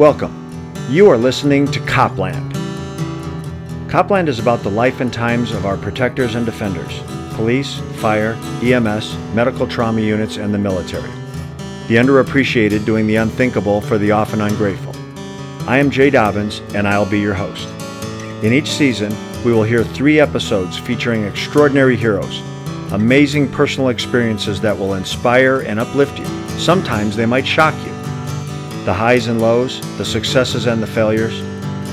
Welcome. You are listening to Copland. Copland is about the life and times of our protectors and defenders police, fire, EMS, medical trauma units, and the military. The underappreciated doing the unthinkable for the often ungrateful. I am Jay Dobbins, and I'll be your host. In each season, we will hear three episodes featuring extraordinary heroes, amazing personal experiences that will inspire and uplift you. Sometimes they might shock you. The highs and lows, the successes and the failures,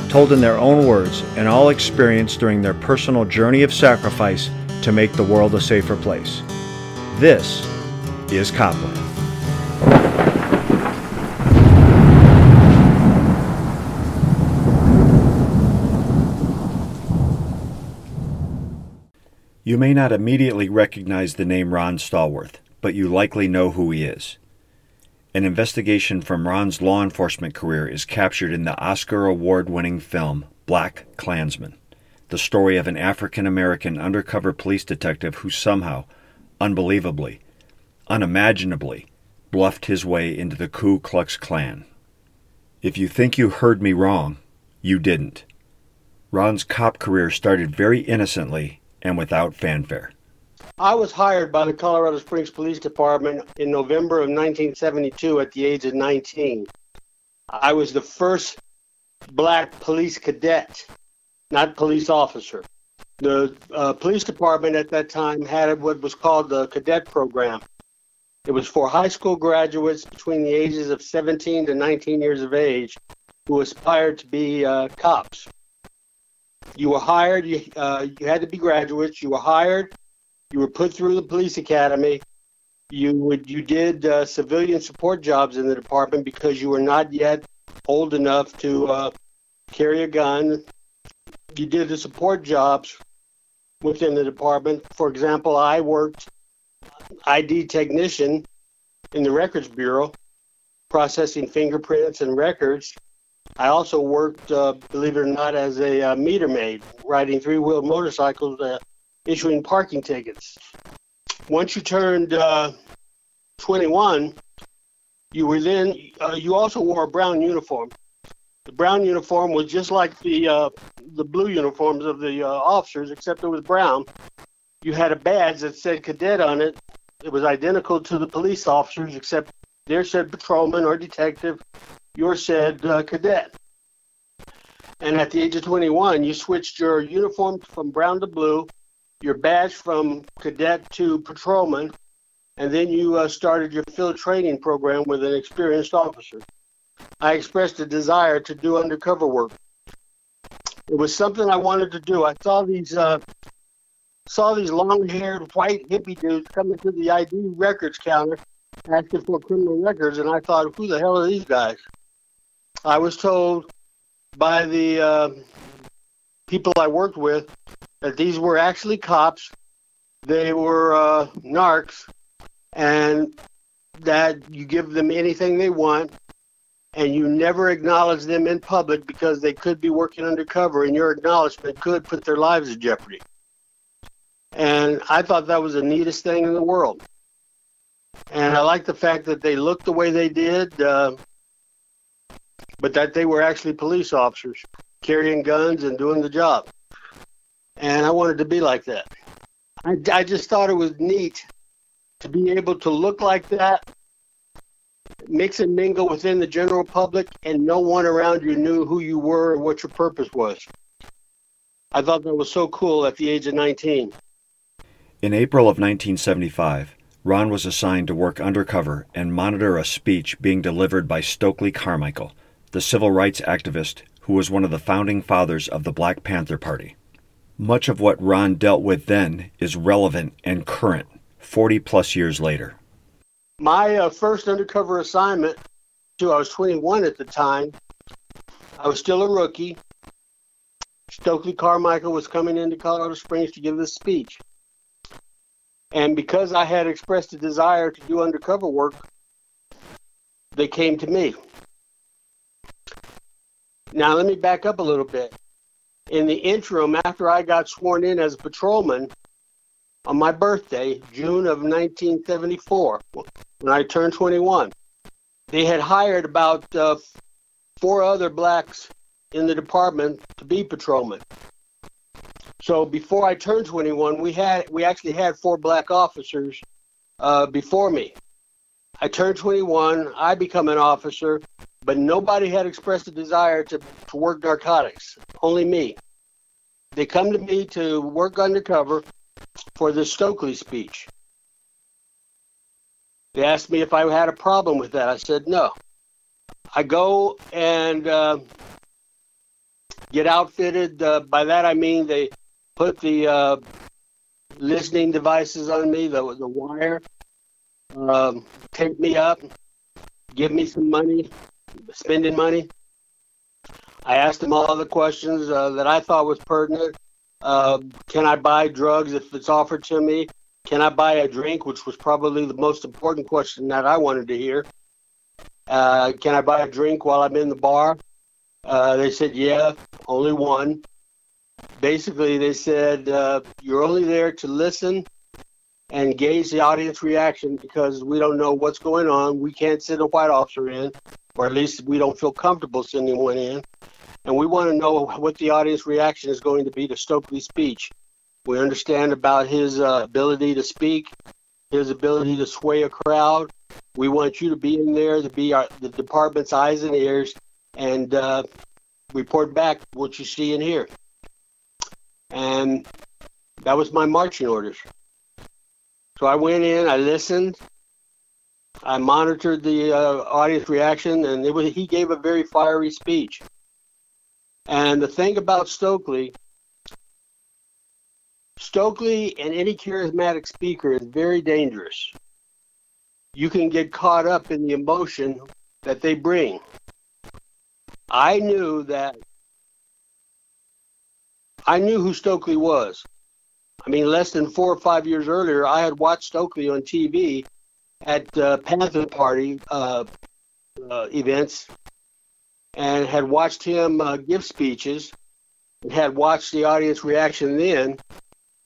told in their own words and all experienced during their personal journey of sacrifice to make the world a safer place. This is Copland. You may not immediately recognize the name Ron Stallworth, but you likely know who he is. An investigation from Ron's law enforcement career is captured in the Oscar award winning film Black Klansman, the story of an African American undercover police detective who somehow, unbelievably, unimaginably, bluffed his way into the Ku Klux Klan. If you think you heard me wrong, you didn't. Ron's cop career started very innocently and without fanfare. I was hired by the Colorado Springs Police Department in November of 1972 at the age of 19. I was the first black police cadet, not police officer. The uh, police department at that time had what was called the cadet program. It was for high school graduates between the ages of 17 to 19 years of age who aspired to be uh, cops. You were hired. You uh, you had to be graduates. You were hired. You were put through the police academy. You would you did uh, civilian support jobs in the department because you were not yet old enough to uh, carry a gun. You did the support jobs within the department. For example, I worked ID technician in the records bureau, processing fingerprints and records I also worked, uh, believe it or not, as a uh, meter maid, riding three wheeled motorcycles, uh, issuing parking tickets. Once you turned uh, 21, you were then, uh, you also wore a brown uniform. The brown uniform was just like the, uh, the blue uniforms of the officers, except it was brown. You had a badge that said cadet on it. It was identical to the police officers, except there said patrolman or detective yours said uh, cadet. And at the age of 21, you switched your uniform from brown to blue, your badge from cadet to patrolman, and then you uh, started your field training program with an experienced officer. I expressed a desire to do undercover work. It was something I wanted to do. I saw these uh, saw these long-haired white hippie dudes coming to the ID records counter asking for criminal records, and I thought, who the hell are these guys? I was told by the uh, people I worked with that these were actually cops. They were uh, narcs, and that you give them anything they want, and you never acknowledge them in public because they could be working undercover, and your acknowledgement could put their lives in jeopardy. And I thought that was the neatest thing in the world. And I like the fact that they looked the way they did. Uh, but that they were actually police officers carrying guns and doing the job. And I wanted to be like that. I, I just thought it was neat to be able to look like that, mix and mingle within the general public, and no one around you knew who you were or what your purpose was. I thought that was so cool at the age of 19. In April of 1975, Ron was assigned to work undercover and monitor a speech being delivered by Stokely Carmichael, the civil rights activist who was one of the founding fathers of the Black Panther Party. Much of what Ron dealt with then is relevant and current 40 plus years later. My uh, first undercover assignment, to I was 21 at the time, I was still a rookie. Stokely Carmichael was coming into Colorado Springs to give this speech. And because I had expressed a desire to do undercover work, they came to me. Now, let me back up a little bit. In the interim, after I got sworn in as a patrolman on my birthday, June of 1974, when I turned 21, they had hired about uh, four other blacks in the department to be patrolmen. So before I turned 21, we had we actually had four black officers uh, before me. I turned 21, I become an officer, but nobody had expressed a desire to, to work narcotics, only me. They come to me to work undercover for the Stokely speech. They asked me if I had a problem with that. I said no. I go and uh, get outfitted. Uh, by that I mean they put the uh, listening devices on me, the, the wire, um, take me up, give me some money, spending money. I asked them all the questions uh, that I thought was pertinent. Uh, can I buy drugs if it's offered to me? Can I buy a drink, which was probably the most important question that I wanted to hear. Uh, can I buy a drink while I'm in the bar? Uh, they said, yeah, only one. Basically, they said, uh, you're only there to listen and gauge the audience reaction because we don't know what's going on. We can't send a white officer in, or at least we don't feel comfortable sending one in. And we want to know what the audience reaction is going to be to Stokely's speech. We understand about his uh, ability to speak, his ability to sway a crowd. We want you to be in there to be our, the department's eyes and ears and uh, report back what you see and hear. And that was my marching orders. So I went in, I listened, I monitored the uh, audience reaction, and it was, he gave a very fiery speech. And the thing about Stokely, Stokely and any charismatic speaker is very dangerous. You can get caught up in the emotion that they bring. I knew that I knew who Stokely was. I mean, less than four or five years earlier, I had watched Stokely on TV at uh, Panther Party uh, uh, events and had watched him uh, give speeches and had watched the audience reaction then.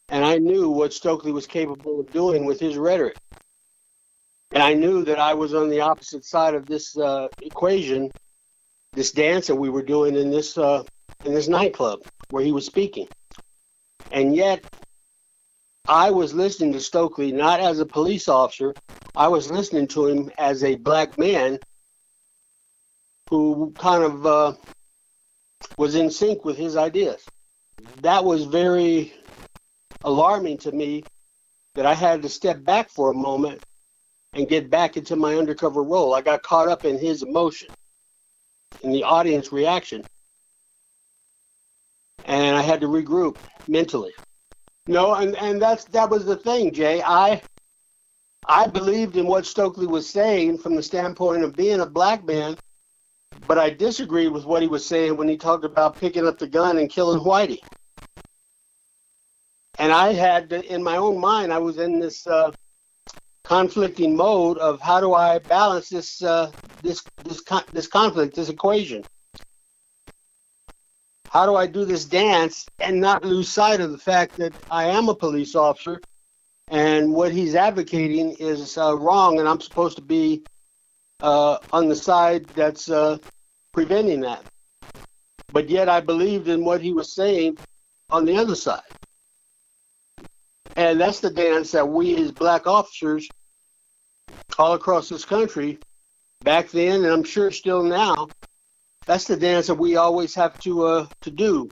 And I knew what Stokely was capable of doing with his rhetoric. And I knew that I was on the opposite side of this uh, equation, this dance that we were doing in this uh, in this nightclub where he was speaking. And yet, I was listening to Stokely not as a police officer. I was listening to him as a black man who kind of uh, was in sync with his ideas. That was very alarming to me that I had to step back for a moment and get back into my undercover role. I got caught up in his emotion, in the audience reaction, and I had to regroup mentally. No, and and that's that was the thing, Jay. I I believed in what Stokely was saying from the standpoint of being a black man, but I disagreed with what he was saying when he talked about picking up the gun and killing Whitey. And I had to, in my own mind, I was in this uh, conflicting mode of how do I balance this uh, this this this conflict, this equation how do I do this dance and not lose sight of the fact that I am a police officer and what he's advocating is uh, wrong and I'm supposed to be uh, on the side that's uh, preventing that. But yet I believed in what he was saying on the other side. And that's the dance that we as black officers all across this country back then, and I'm sure still now, that's the dance that we always have to uh, to do.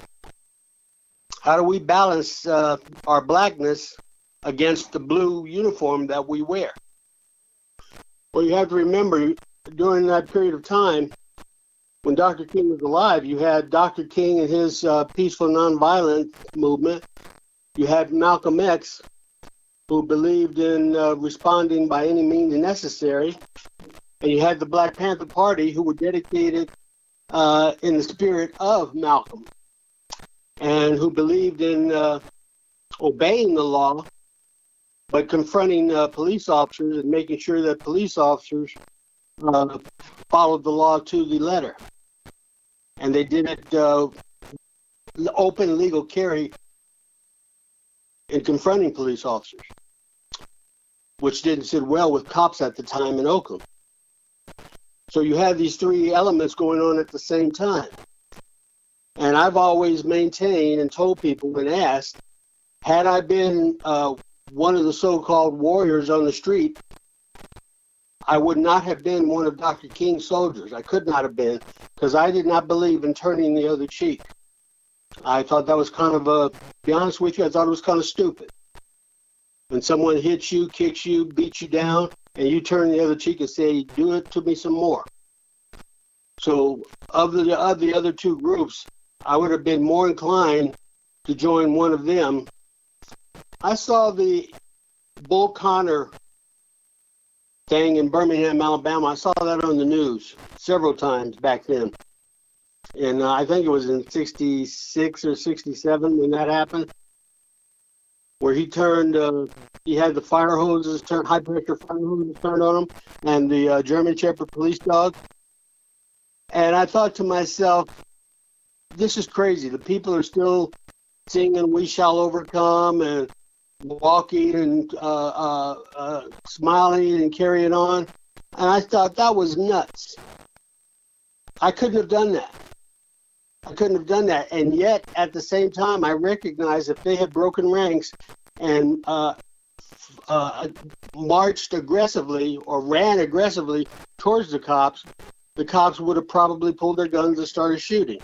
How do we balance uh, our blackness against the blue uniform that we wear? Well, you have to remember during that period of time when Dr. King was alive, you had Dr. King and his uh, peaceful nonviolent movement. You had Malcolm X, who believed in uh, responding by any means necessary. And you had the Black Panther Party, who were dedicated uh, in the spirit of Malcolm and who believed in uh, obeying the law, but confronting uh, police officers and making sure that police officers uh, followed the law to the letter. And they did it uh, open legal carry in confronting police officers, which didn't sit well with cops at the time in Oakland. So you have these three elements going on at the same time. And I've always maintained and told people when asked, had I been uh, one of the so-called warriors on the street, I would not have been one of Dr. King's soldiers. I could not have been because I did not believe in turning the other cheek. I thought that was kind of a, be honest with you, I thought it was kind of stupid. When someone hits you, kicks you, beats you down, and you turn the other cheek and say, do it to me some more. So of the, of the other two groups, I would have been more inclined to join one of them. I saw the Bull Connor thing in Birmingham, Alabama. I saw that on the news several times back then. And uh, I think it was in 66 or 67 when that happened, where he turned, uh, he had the fire hoses turned, high pressure fire hoses turned on him, and the uh, German Shepherd police dog. And I thought to myself, this is crazy. The people are still singing "We Shall Overcome" and walking and uh, uh, uh, smiling and carrying on. And I thought that was nuts. I couldn't have done that. I couldn't have done that. And yet, at the same time, I recognize if they had broken ranks and uh, uh, marched aggressively or ran aggressively towards the cops, the cops would have probably pulled their guns and started shooting.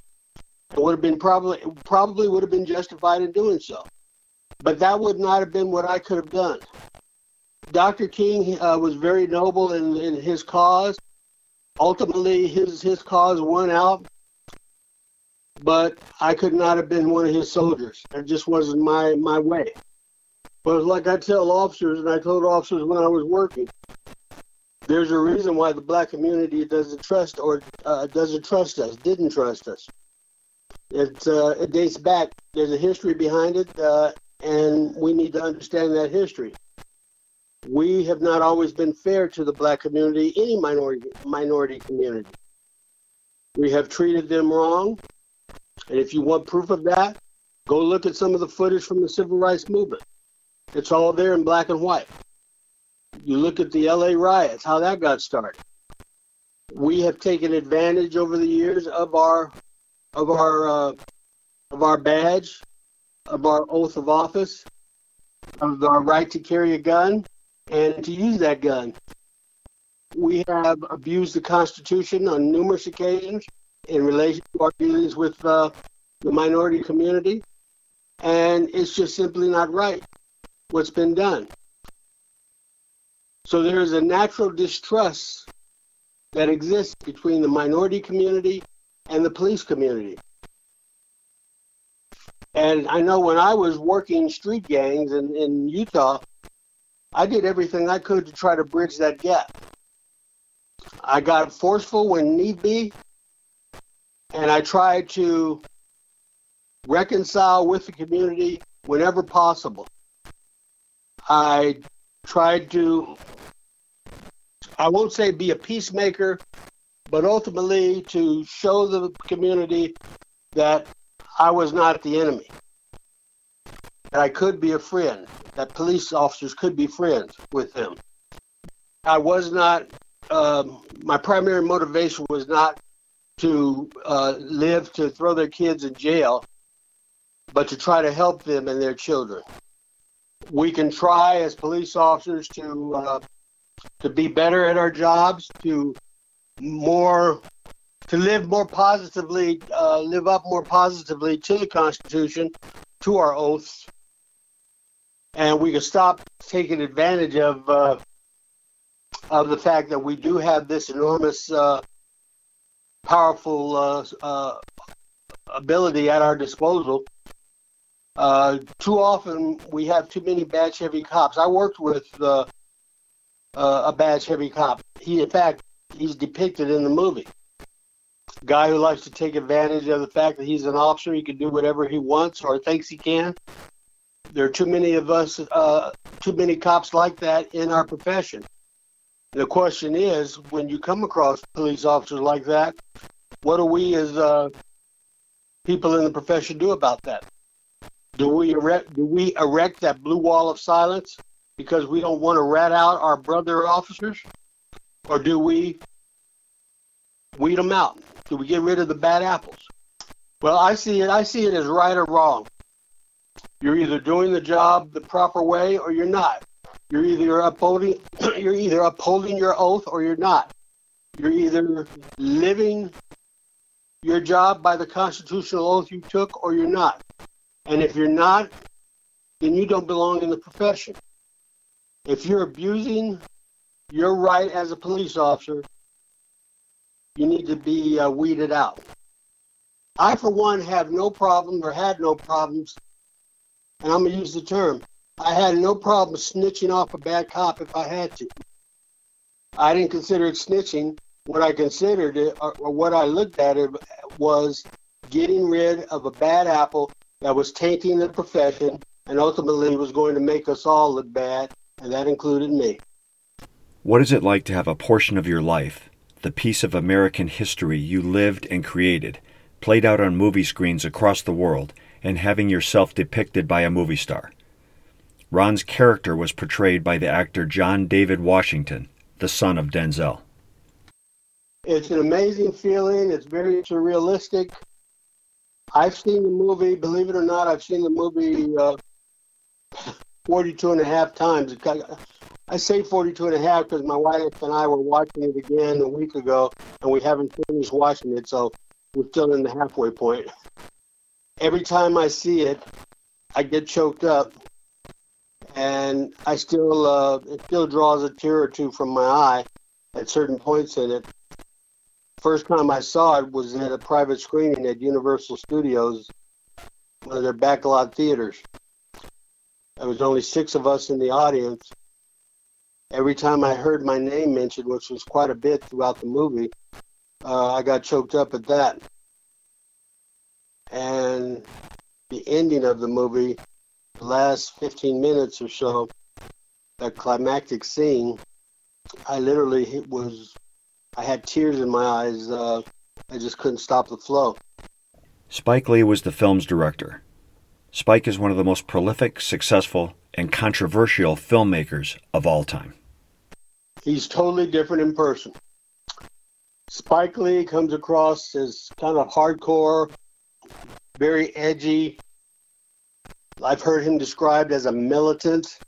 It would have been probably probably would have been justified in doing so. But that would not have been what I could have done. Dr. King uh, was very noble in, in his cause. Ultimately, his his cause won out, but I could not have been one of his soldiers. That just wasn't my my way. But like I tell officers, and I told officers when I was working, there's a reason why the black community doesn't trust or uh, doesn't trust us, didn't trust us. It uh, it dates back. There's a history behind it, uh, and we need to understand that history. We have not always been fair to the black community, any minority minority community. We have treated them wrong, and if you want proof of that, go look at some of the footage from the civil rights movement. It's all there in black and white. You look at the LA riots, how that got started. We have taken advantage over the years of our of our uh, of our badge of our oath of office, of our right to carry a gun and to use that gun. We have abused the Constitution on numerous occasions in relation to our dealings with uh, the minority community, and it's just simply not right what's been done. So there is a natural distrust that exists between the minority community and the police community. And I know when I was working street gangs in, in Utah, I did everything I could to try to bridge that gap. I got forceful when need be, and I tried to reconcile with the community whenever possible. I tried to, I won't say be a peacemaker, but ultimately to show the community that I was not the enemy. That I could be a friend. That police officers could be friends with them. I was not. Um, my primary motivation was not to uh, live to throw their kids in jail, but to try to help them and their children. We can try as police officers to uh, to be better at our jobs, to more to live more positively, uh, live up more positively to the Constitution, to our oaths, and we can stop taking advantage of uh, of the fact that we do have this enormous, uh, powerful uh, uh, ability at our disposal. Uh, too often, we have too many badge heavy cops. I worked with a badge heavy cop. He, in fact, he's depicted in the movie guy who likes to take advantage of the fact that he's an officer. He can do whatever he wants or thinks he can. There are too many of us, uh, too many cops like that in our profession. The question is, when you come across police officers like that, what do we as uh, people in the profession do about that? Do we erect do we erect that blue wall of silence because we don't want to rat out our brother officers, or do we weed them out? Do we get rid of the bad apples? Well, I see it. I see it as right or wrong. You're either doing the job the proper way or you're not. You're either upholding you're either upholding your oath or you're not. You're either living your job by the constitutional oath you took or you're not. And if you're not, then you don't belong in the profession. If you're abusing your right as a police officer, you need to be uh, weeded out. I, for one, have no problem or had no problems, and I'm going to use the term. I had no problem snitching off a bad cop if I had to. I didn't consider it snitching. What I considered it, or, what I looked at it, was getting rid of a bad apple that was tainting the profession and ultimately was going to make us all look bad, and that included me. What is it like to have a portion of your life, the piece of American history you lived and created, played out on movie screens across the world, and having yourself depicted by a movie star? Ron's character was portrayed by the actor John David Washington, the son of Denzel. It's an amazing feeling. It's very surrealistic. I've seen the movie, believe it or not, I've seen the movie uh, 42 and a half times. I say 42 and a half because my wife and I were watching it again a week ago, and we haven't finished watching it, so we're still in the halfway point. Every time I see it, I get choked up, and I still uh, it still draws a tear or two from my eye at certain points in it first time I saw it was at a private screening at Universal Studios, one of their backlot theaters. There was only six of us in the audience. Every time I heard my name mentioned, which was quite a bit throughout the movie, uh, I got choked up at that. And the ending of the movie, the last 15 minutes or so, that climactic scene, I literally was I had tears in my eyes. Uh, I just couldn't stop the flow. Spike Lee was the film's director. Spike is one of the most prolific, successful, and controversial filmmakers of all time. He's totally different in person. Spike Lee comes across as kind of hardcore, very edgy. I've heard him described as a militant,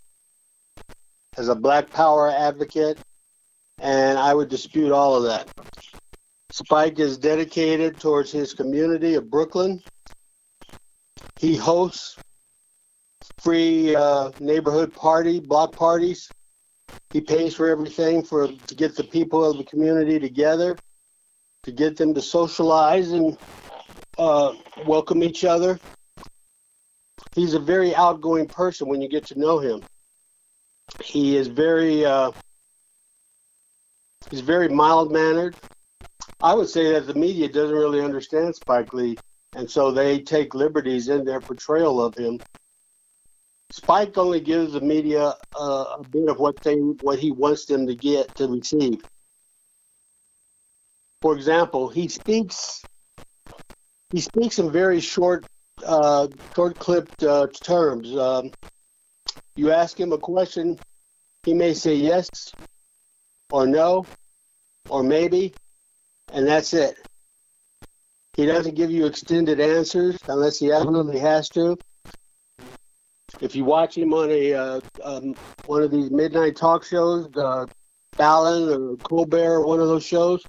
as a black power advocate, and I would dispute all of that. Spike is dedicated towards his community of Brooklyn. He hosts free uh, neighborhood party, block parties. He pays for everything for to get the people of the community together, to get them to socialize and uh, welcome each other. He's a very outgoing person when you get to know him. He is very uh, He's very mild mannered. I would say that the media doesn't really understand Spike Lee, and so they take liberties in their portrayal of him. Spike only gives the media uh, a bit of what they what he wants them to get to receive. For example, he speaks he speaks in very short uh, short clipped uh, terms. Um, you ask him a question, he may say yes or no or maybe, and that's it. He doesn't give you extended answers unless he absolutely has to. If you watch him on a uh, um, one of these midnight talk shows, uh, Fallon or Colbert, one of those shows,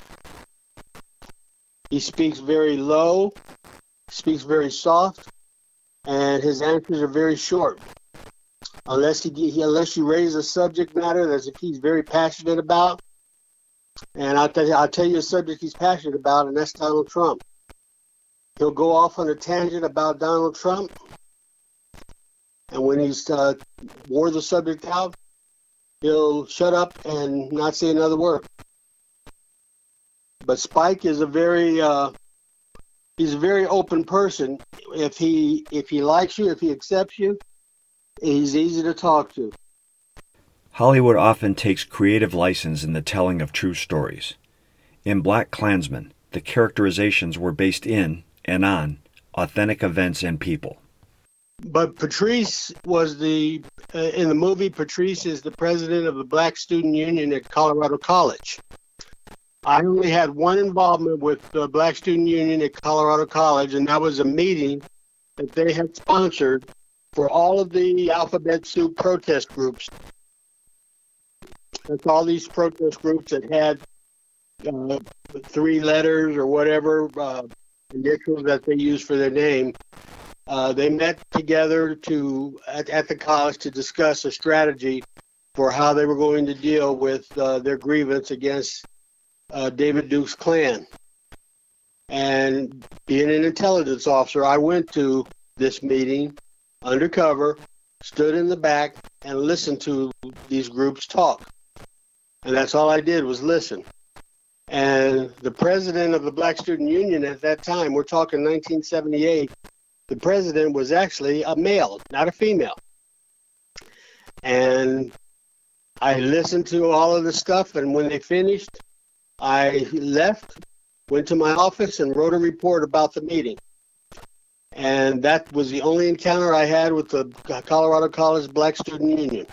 he speaks very low, speaks very soft, and his answers are very short. Unless he, he unless you raise a subject matter that he's very passionate about, and I'll tell you, I'll tell you a subject he's passionate about, and that's Donald Trump. He'll go off on a tangent about Donald Trump, and when he's uh, wore the subject out, he'll shut up and not say another word. But Spike is a very uh, he's a very open person. If he if he likes you, if he accepts you, he's easy to talk to. Hollywood often takes creative license in the telling of true stories. In BlacKkKlansman, the characterizations were based in and on authentic events and people. But Patrice was the, uh, in the movie, Patrice is the president of the Black Student Union at Colorado College. I only had one involvement with the Black Student Union at Colorado College, and that was a meeting that they had sponsored for all of the alphabet soup protest groups. That's all these protest groups that had uh, three letters or whatever uh, initials that they use for their name. Uh, they met together to at, at, the college to discuss a strategy for how they were going to deal with uh, their grievance against uh, David Duke's Klan. And being an intelligence officer, I went to this meeting undercover, stood in the back, and listened to these groups talk. And that's all I did was listen. And the president of the Black Student Union at that time, we're talking 1978, the president was actually a male, not a female. And I listened to all of the stuff, and when they finished, I left, went to my office, and wrote a report about the meeting. And that was the only encounter I had with the Colorado College Black Student Union.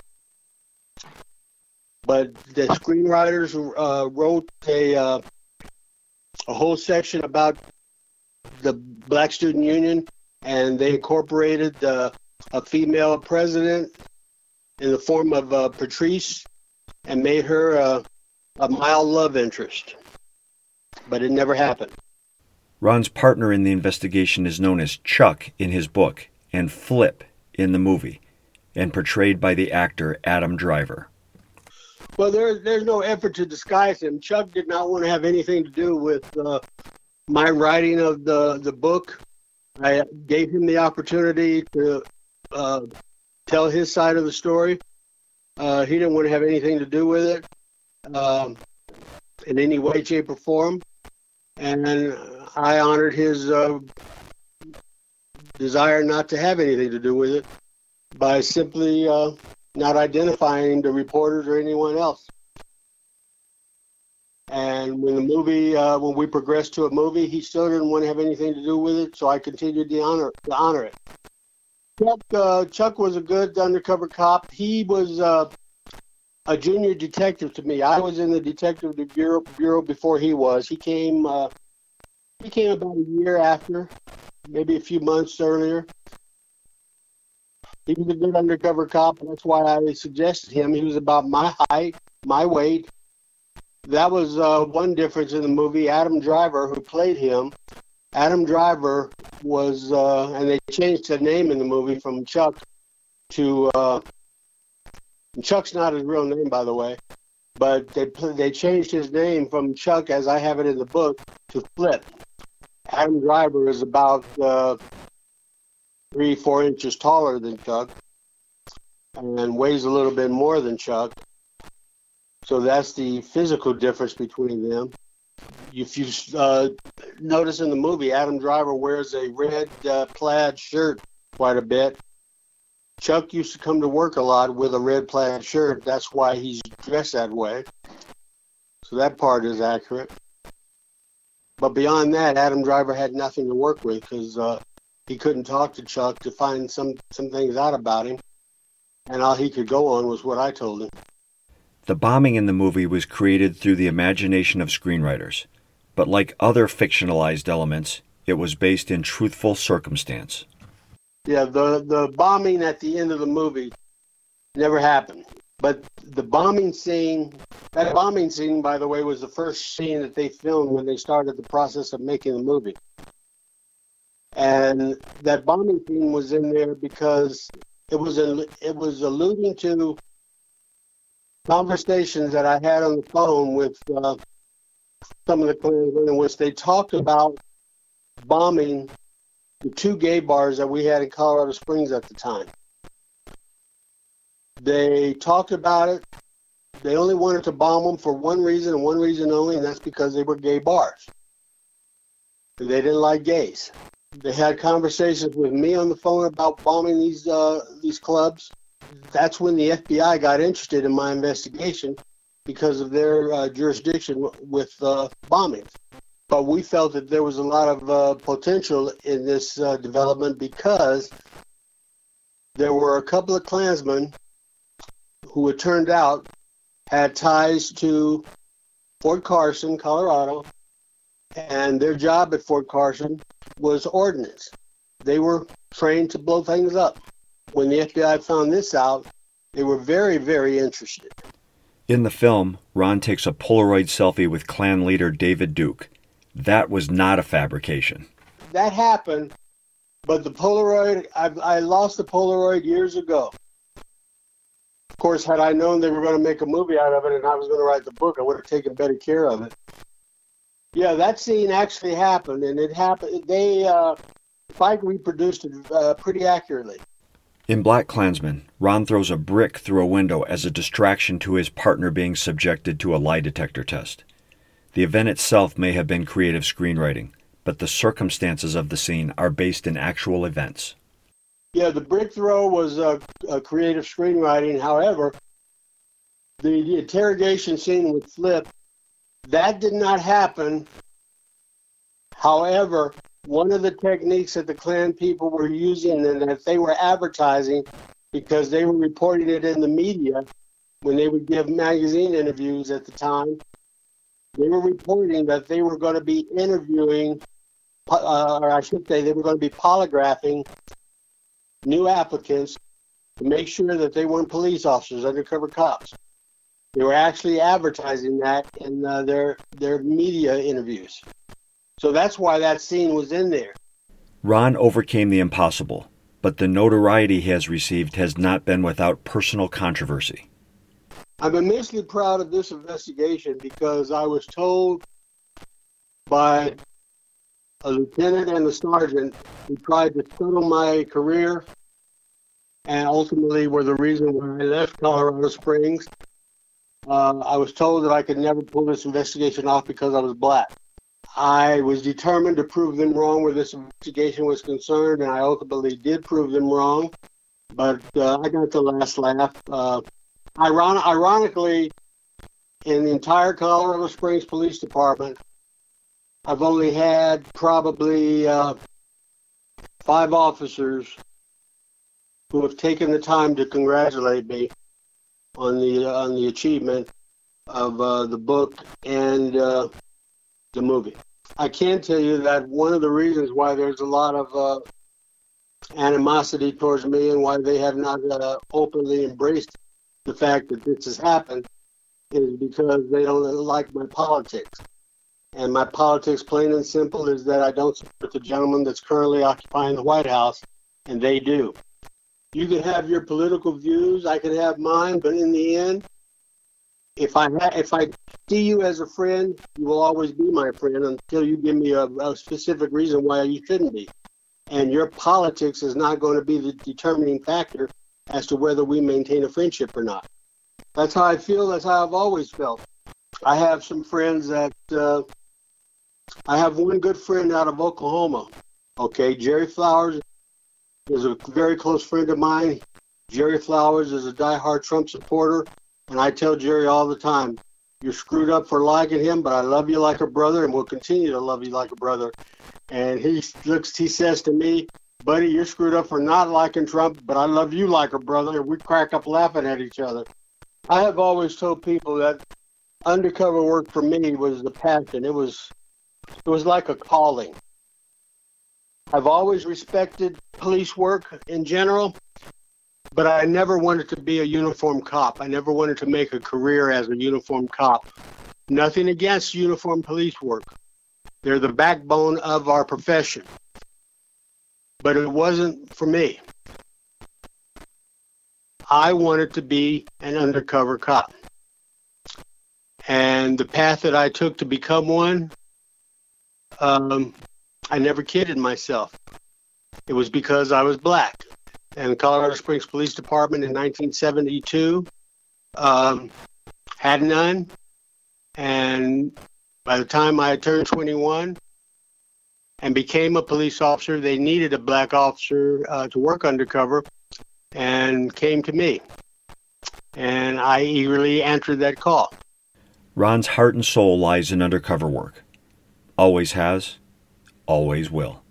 But the screenwriters uh, wrote a uh, a whole section about the Black Student Union, and they incorporated uh, a female president in the form of uh, Patrice, and made her uh, a mild love interest. But it never happened. Ron's partner in the investigation is known as Chuck in his book and Flip in the movie, and portrayed by the actor Adam Driver. Well, there, there's no effort to disguise him. Chuck did not want to have anything to do with uh, my writing of the, the book. I gave him the opportunity to uh, tell his side of the story. Uh, he didn't want to have anything to do with it um, in any way, shape, or form. And I honored his uh, desire not to have anything to do with it by simply uh, not identifying the reporters or anyone else. And when the movie, uh, when we progressed to a movie, he still didn't want to have anything to do with it, so I continued to honor to honor it. Chuck, uh, Chuck was a good undercover cop. He was uh, a junior detective to me. I was in the detective bureau, bureau before he was. He came, uh, he came about a year after, maybe a few months earlier. He was a good undercover cop, and that's why I suggested him. He was about my height, my weight. That was uh, one difference in the movie. Adam Driver, who played him, Adam Driver was, uh, and they changed the name in the movie from Chuck to uh, Chuck's not his real name, by the way, but they they changed his name from Chuck, as I have it in the book, to Flip. Adam Driver is about uh, three, four inches taller than Chuck and weighs a little bit more than Chuck. So that's the physical difference between them. If you uh, notice in the movie, Adam Driver wears a red uh, plaid shirt quite a bit. Chuck used to come to work a lot with a red plaid shirt. That's why he's dressed that way. So that part is accurate. But beyond that, Adam Driver had nothing to work with because uh, he couldn't talk to Chuck to find some some things out about him, and all he could go on was what I told him. The bombing in the movie was created through the imagination of screenwriters, but like other fictionalized elements, it was based in truthful circumstance. Yeah, the the bombing at the end of the movie never happened. But the bombing scene, that bombing scene, by the way, was the first scene that they filmed when they started the process of making the movie. And that bombing scene was in there because it was a, it was alluding to conversations that I had on the phone with uh, some of the Klansmen in which they talked about bombing the two gay bars that we had in Colorado Springs at the time. They talked about it. They only wanted to bomb them for one reason and one reason only, and that's because they were gay bars. They didn't like gays. They had conversations with me on the phone about bombing these uh, these clubs. That's when the FBI got interested in my investigation because of their uh, jurisdiction with uh, bombings. But we felt that there was a lot of uh, potential in this uh, development because there were a couple of Klansmen who it turned out had ties to Fort Carson, Colorado, and their job at Fort Carson was ordnance. They were trained to blow things up. When the FBI found this out, they were very, very interested. In the film, Ron takes a Polaroid selfie with Klan leader David Duke. That was not a fabrication. That happened, but the Polaroid, I, I lost the Polaroid years ago. Of course, had I known they were going to make a movie out of it and I was going to write the book, I would have taken better care of it. Yeah, that scene actually happened, and it happened. They uh, Spike reproduced it uh, pretty accurately. In BlacKkKlansman, Ron throws a brick through a window as a distraction to his partner being subjected to a lie detector test. The event itself may have been creative screenwriting, but the circumstances of the scene are based in actual events. Yeah, the brick throw was a, a creative screenwriting. However, the interrogation scene with Flip, that did not happen. However, one of the techniques that the Klan people were using and that they were advertising because they were reporting it in the media when they would give magazine interviews at the time. They were reporting that they were going to be interviewing, uh, or I should say, they were going to be polygraphing new applicants to make sure that they weren't police officers, undercover cops. They were actually advertising that in uh, their their media interviews. So that's why that scene was in there. Ron overcame the impossible, but the notoriety he has received has not been without personal controversy. I'm immensely proud of this investigation because I was told by a lieutenant and a sergeant who tried to scuttle my career and ultimately were the reason why I left Colorado Springs. Uh, I was told that I could never pull this investigation off because I was black. I was determined to prove them wrong where this investigation was concerned, and I ultimately did prove them wrong. But uh, I got the last laugh. Uh, iron- ironically, in the entire Colorado Springs Police Department, I've only had probably uh, five officers who have taken the time to congratulate me on the on the achievement of uh, the book and uh, the movie. I can tell you that one of the reasons why there's a lot of uh, animosity towards me and why they have not uh, openly embraced the fact that this has happened is because they don't like my politics. And my politics, plain and simple, is that I don't support the gentleman that's currently occupying the White House, and they do. You can have your political views, I can have mine, but in the end, if I ha- if I see you as a friend, you will always be my friend until you give me a, a specific reason why you shouldn't be. And your politics is not going to be the determining factor as to whether we maintain a friendship or not. That's how I feel. That's how I've always felt. I have some friends that uh, I have one good friend out of Oklahoma. Okay, Jerry Flowers is a very close friend of mine. Jerry Flowers is a diehard Trump supporter. And I tell Jerry all the time, you're screwed up for liking him, but I love you like a brother and will continue to love you like a brother. And he looks, he says to me, buddy, you're screwed up for not liking Trump, but I love you like a brother. We crack up laughing at each other. I have always told people that undercover work for me was the passion. It was, it was like a calling. I've always respected police work in general, but I never wanted to be a uniform cop. I never wanted to make a career as a uniform cop. Nothing against uniform police work. They're the backbone of our profession. But it wasn't for me. I wanted to be an undercover cop. And the path that I took to become one, um, I never kidded myself. It was because I was black and Colorado Springs Police Department in 1972 um, had none. And by the time I turned 21 and became a police officer, they needed a black officer uh, to work undercover and came to me. And I eagerly answered that call. Ron's heart and soul lies in undercover work. Always has, always will.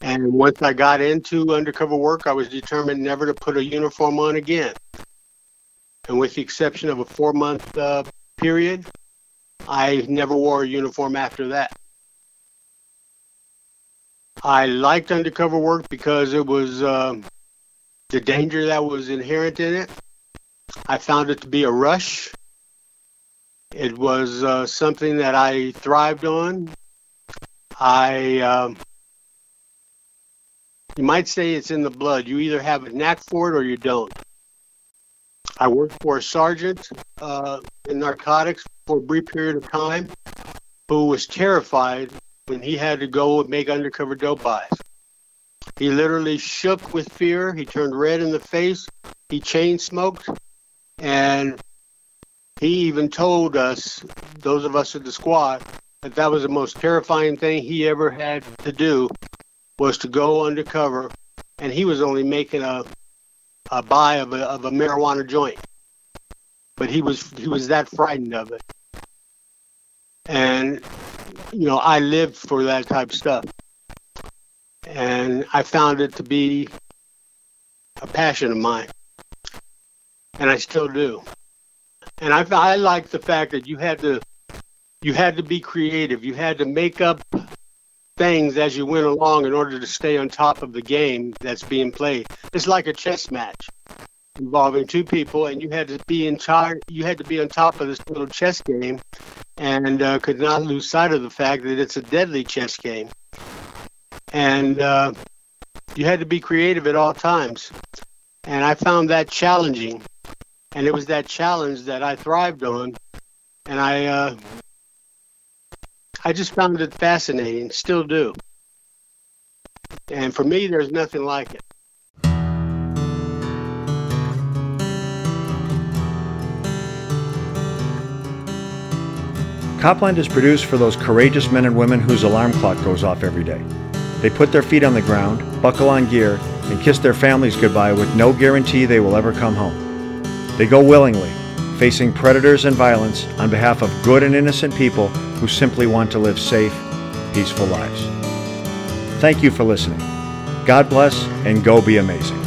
And once I got into undercover work, I was determined never to put a uniform on again. And with the exception of a four month uh, period, I never wore a uniform after that. I liked undercover work because it was um, the danger that was inherent in it. I found it to be a rush. It was uh, something that I thrived on. I, um, you might say it's in the blood. You either have a knack for it or you don't. I worked for a sergeant uh, in narcotics for a brief period of time who was terrified when he had to go and make undercover dope buys. He literally shook with fear. He turned red in the face. He chain smoked. And he even told us, those of us at the squad, that that was the most terrifying thing he ever had to do was to go undercover. And he was only making a, a buy of a, of a marijuana joint. But he was he was that frightened of it. And you know, I lived for that type of stuff. And I found it to be a passion of mine. And I still do. And I, I like the fact that you had to you had to be creative. You had to make up things as you went along in order to stay on top of the game that's being played. It's like a chess match involving two people, and you had to be in charge. You had to be on top of this little chess game, and uh, could not lose sight of the fact that it's a deadly chess game. And uh, you had to be creative at all times, and I found that challenging. And it was that challenge that I thrived on, and I uh, I just found it fascinating, still do. And for me, there's nothing like it. Copland is produced for those courageous men and women whose alarm clock goes off every day. They put their feet on the ground, buckle on gear, and kiss their families goodbye with no guarantee they will ever come home. They go willingly, facing predators and violence on behalf of good and innocent people who simply want to live safe, peaceful lives. Thank you for listening. God bless and go be amazing.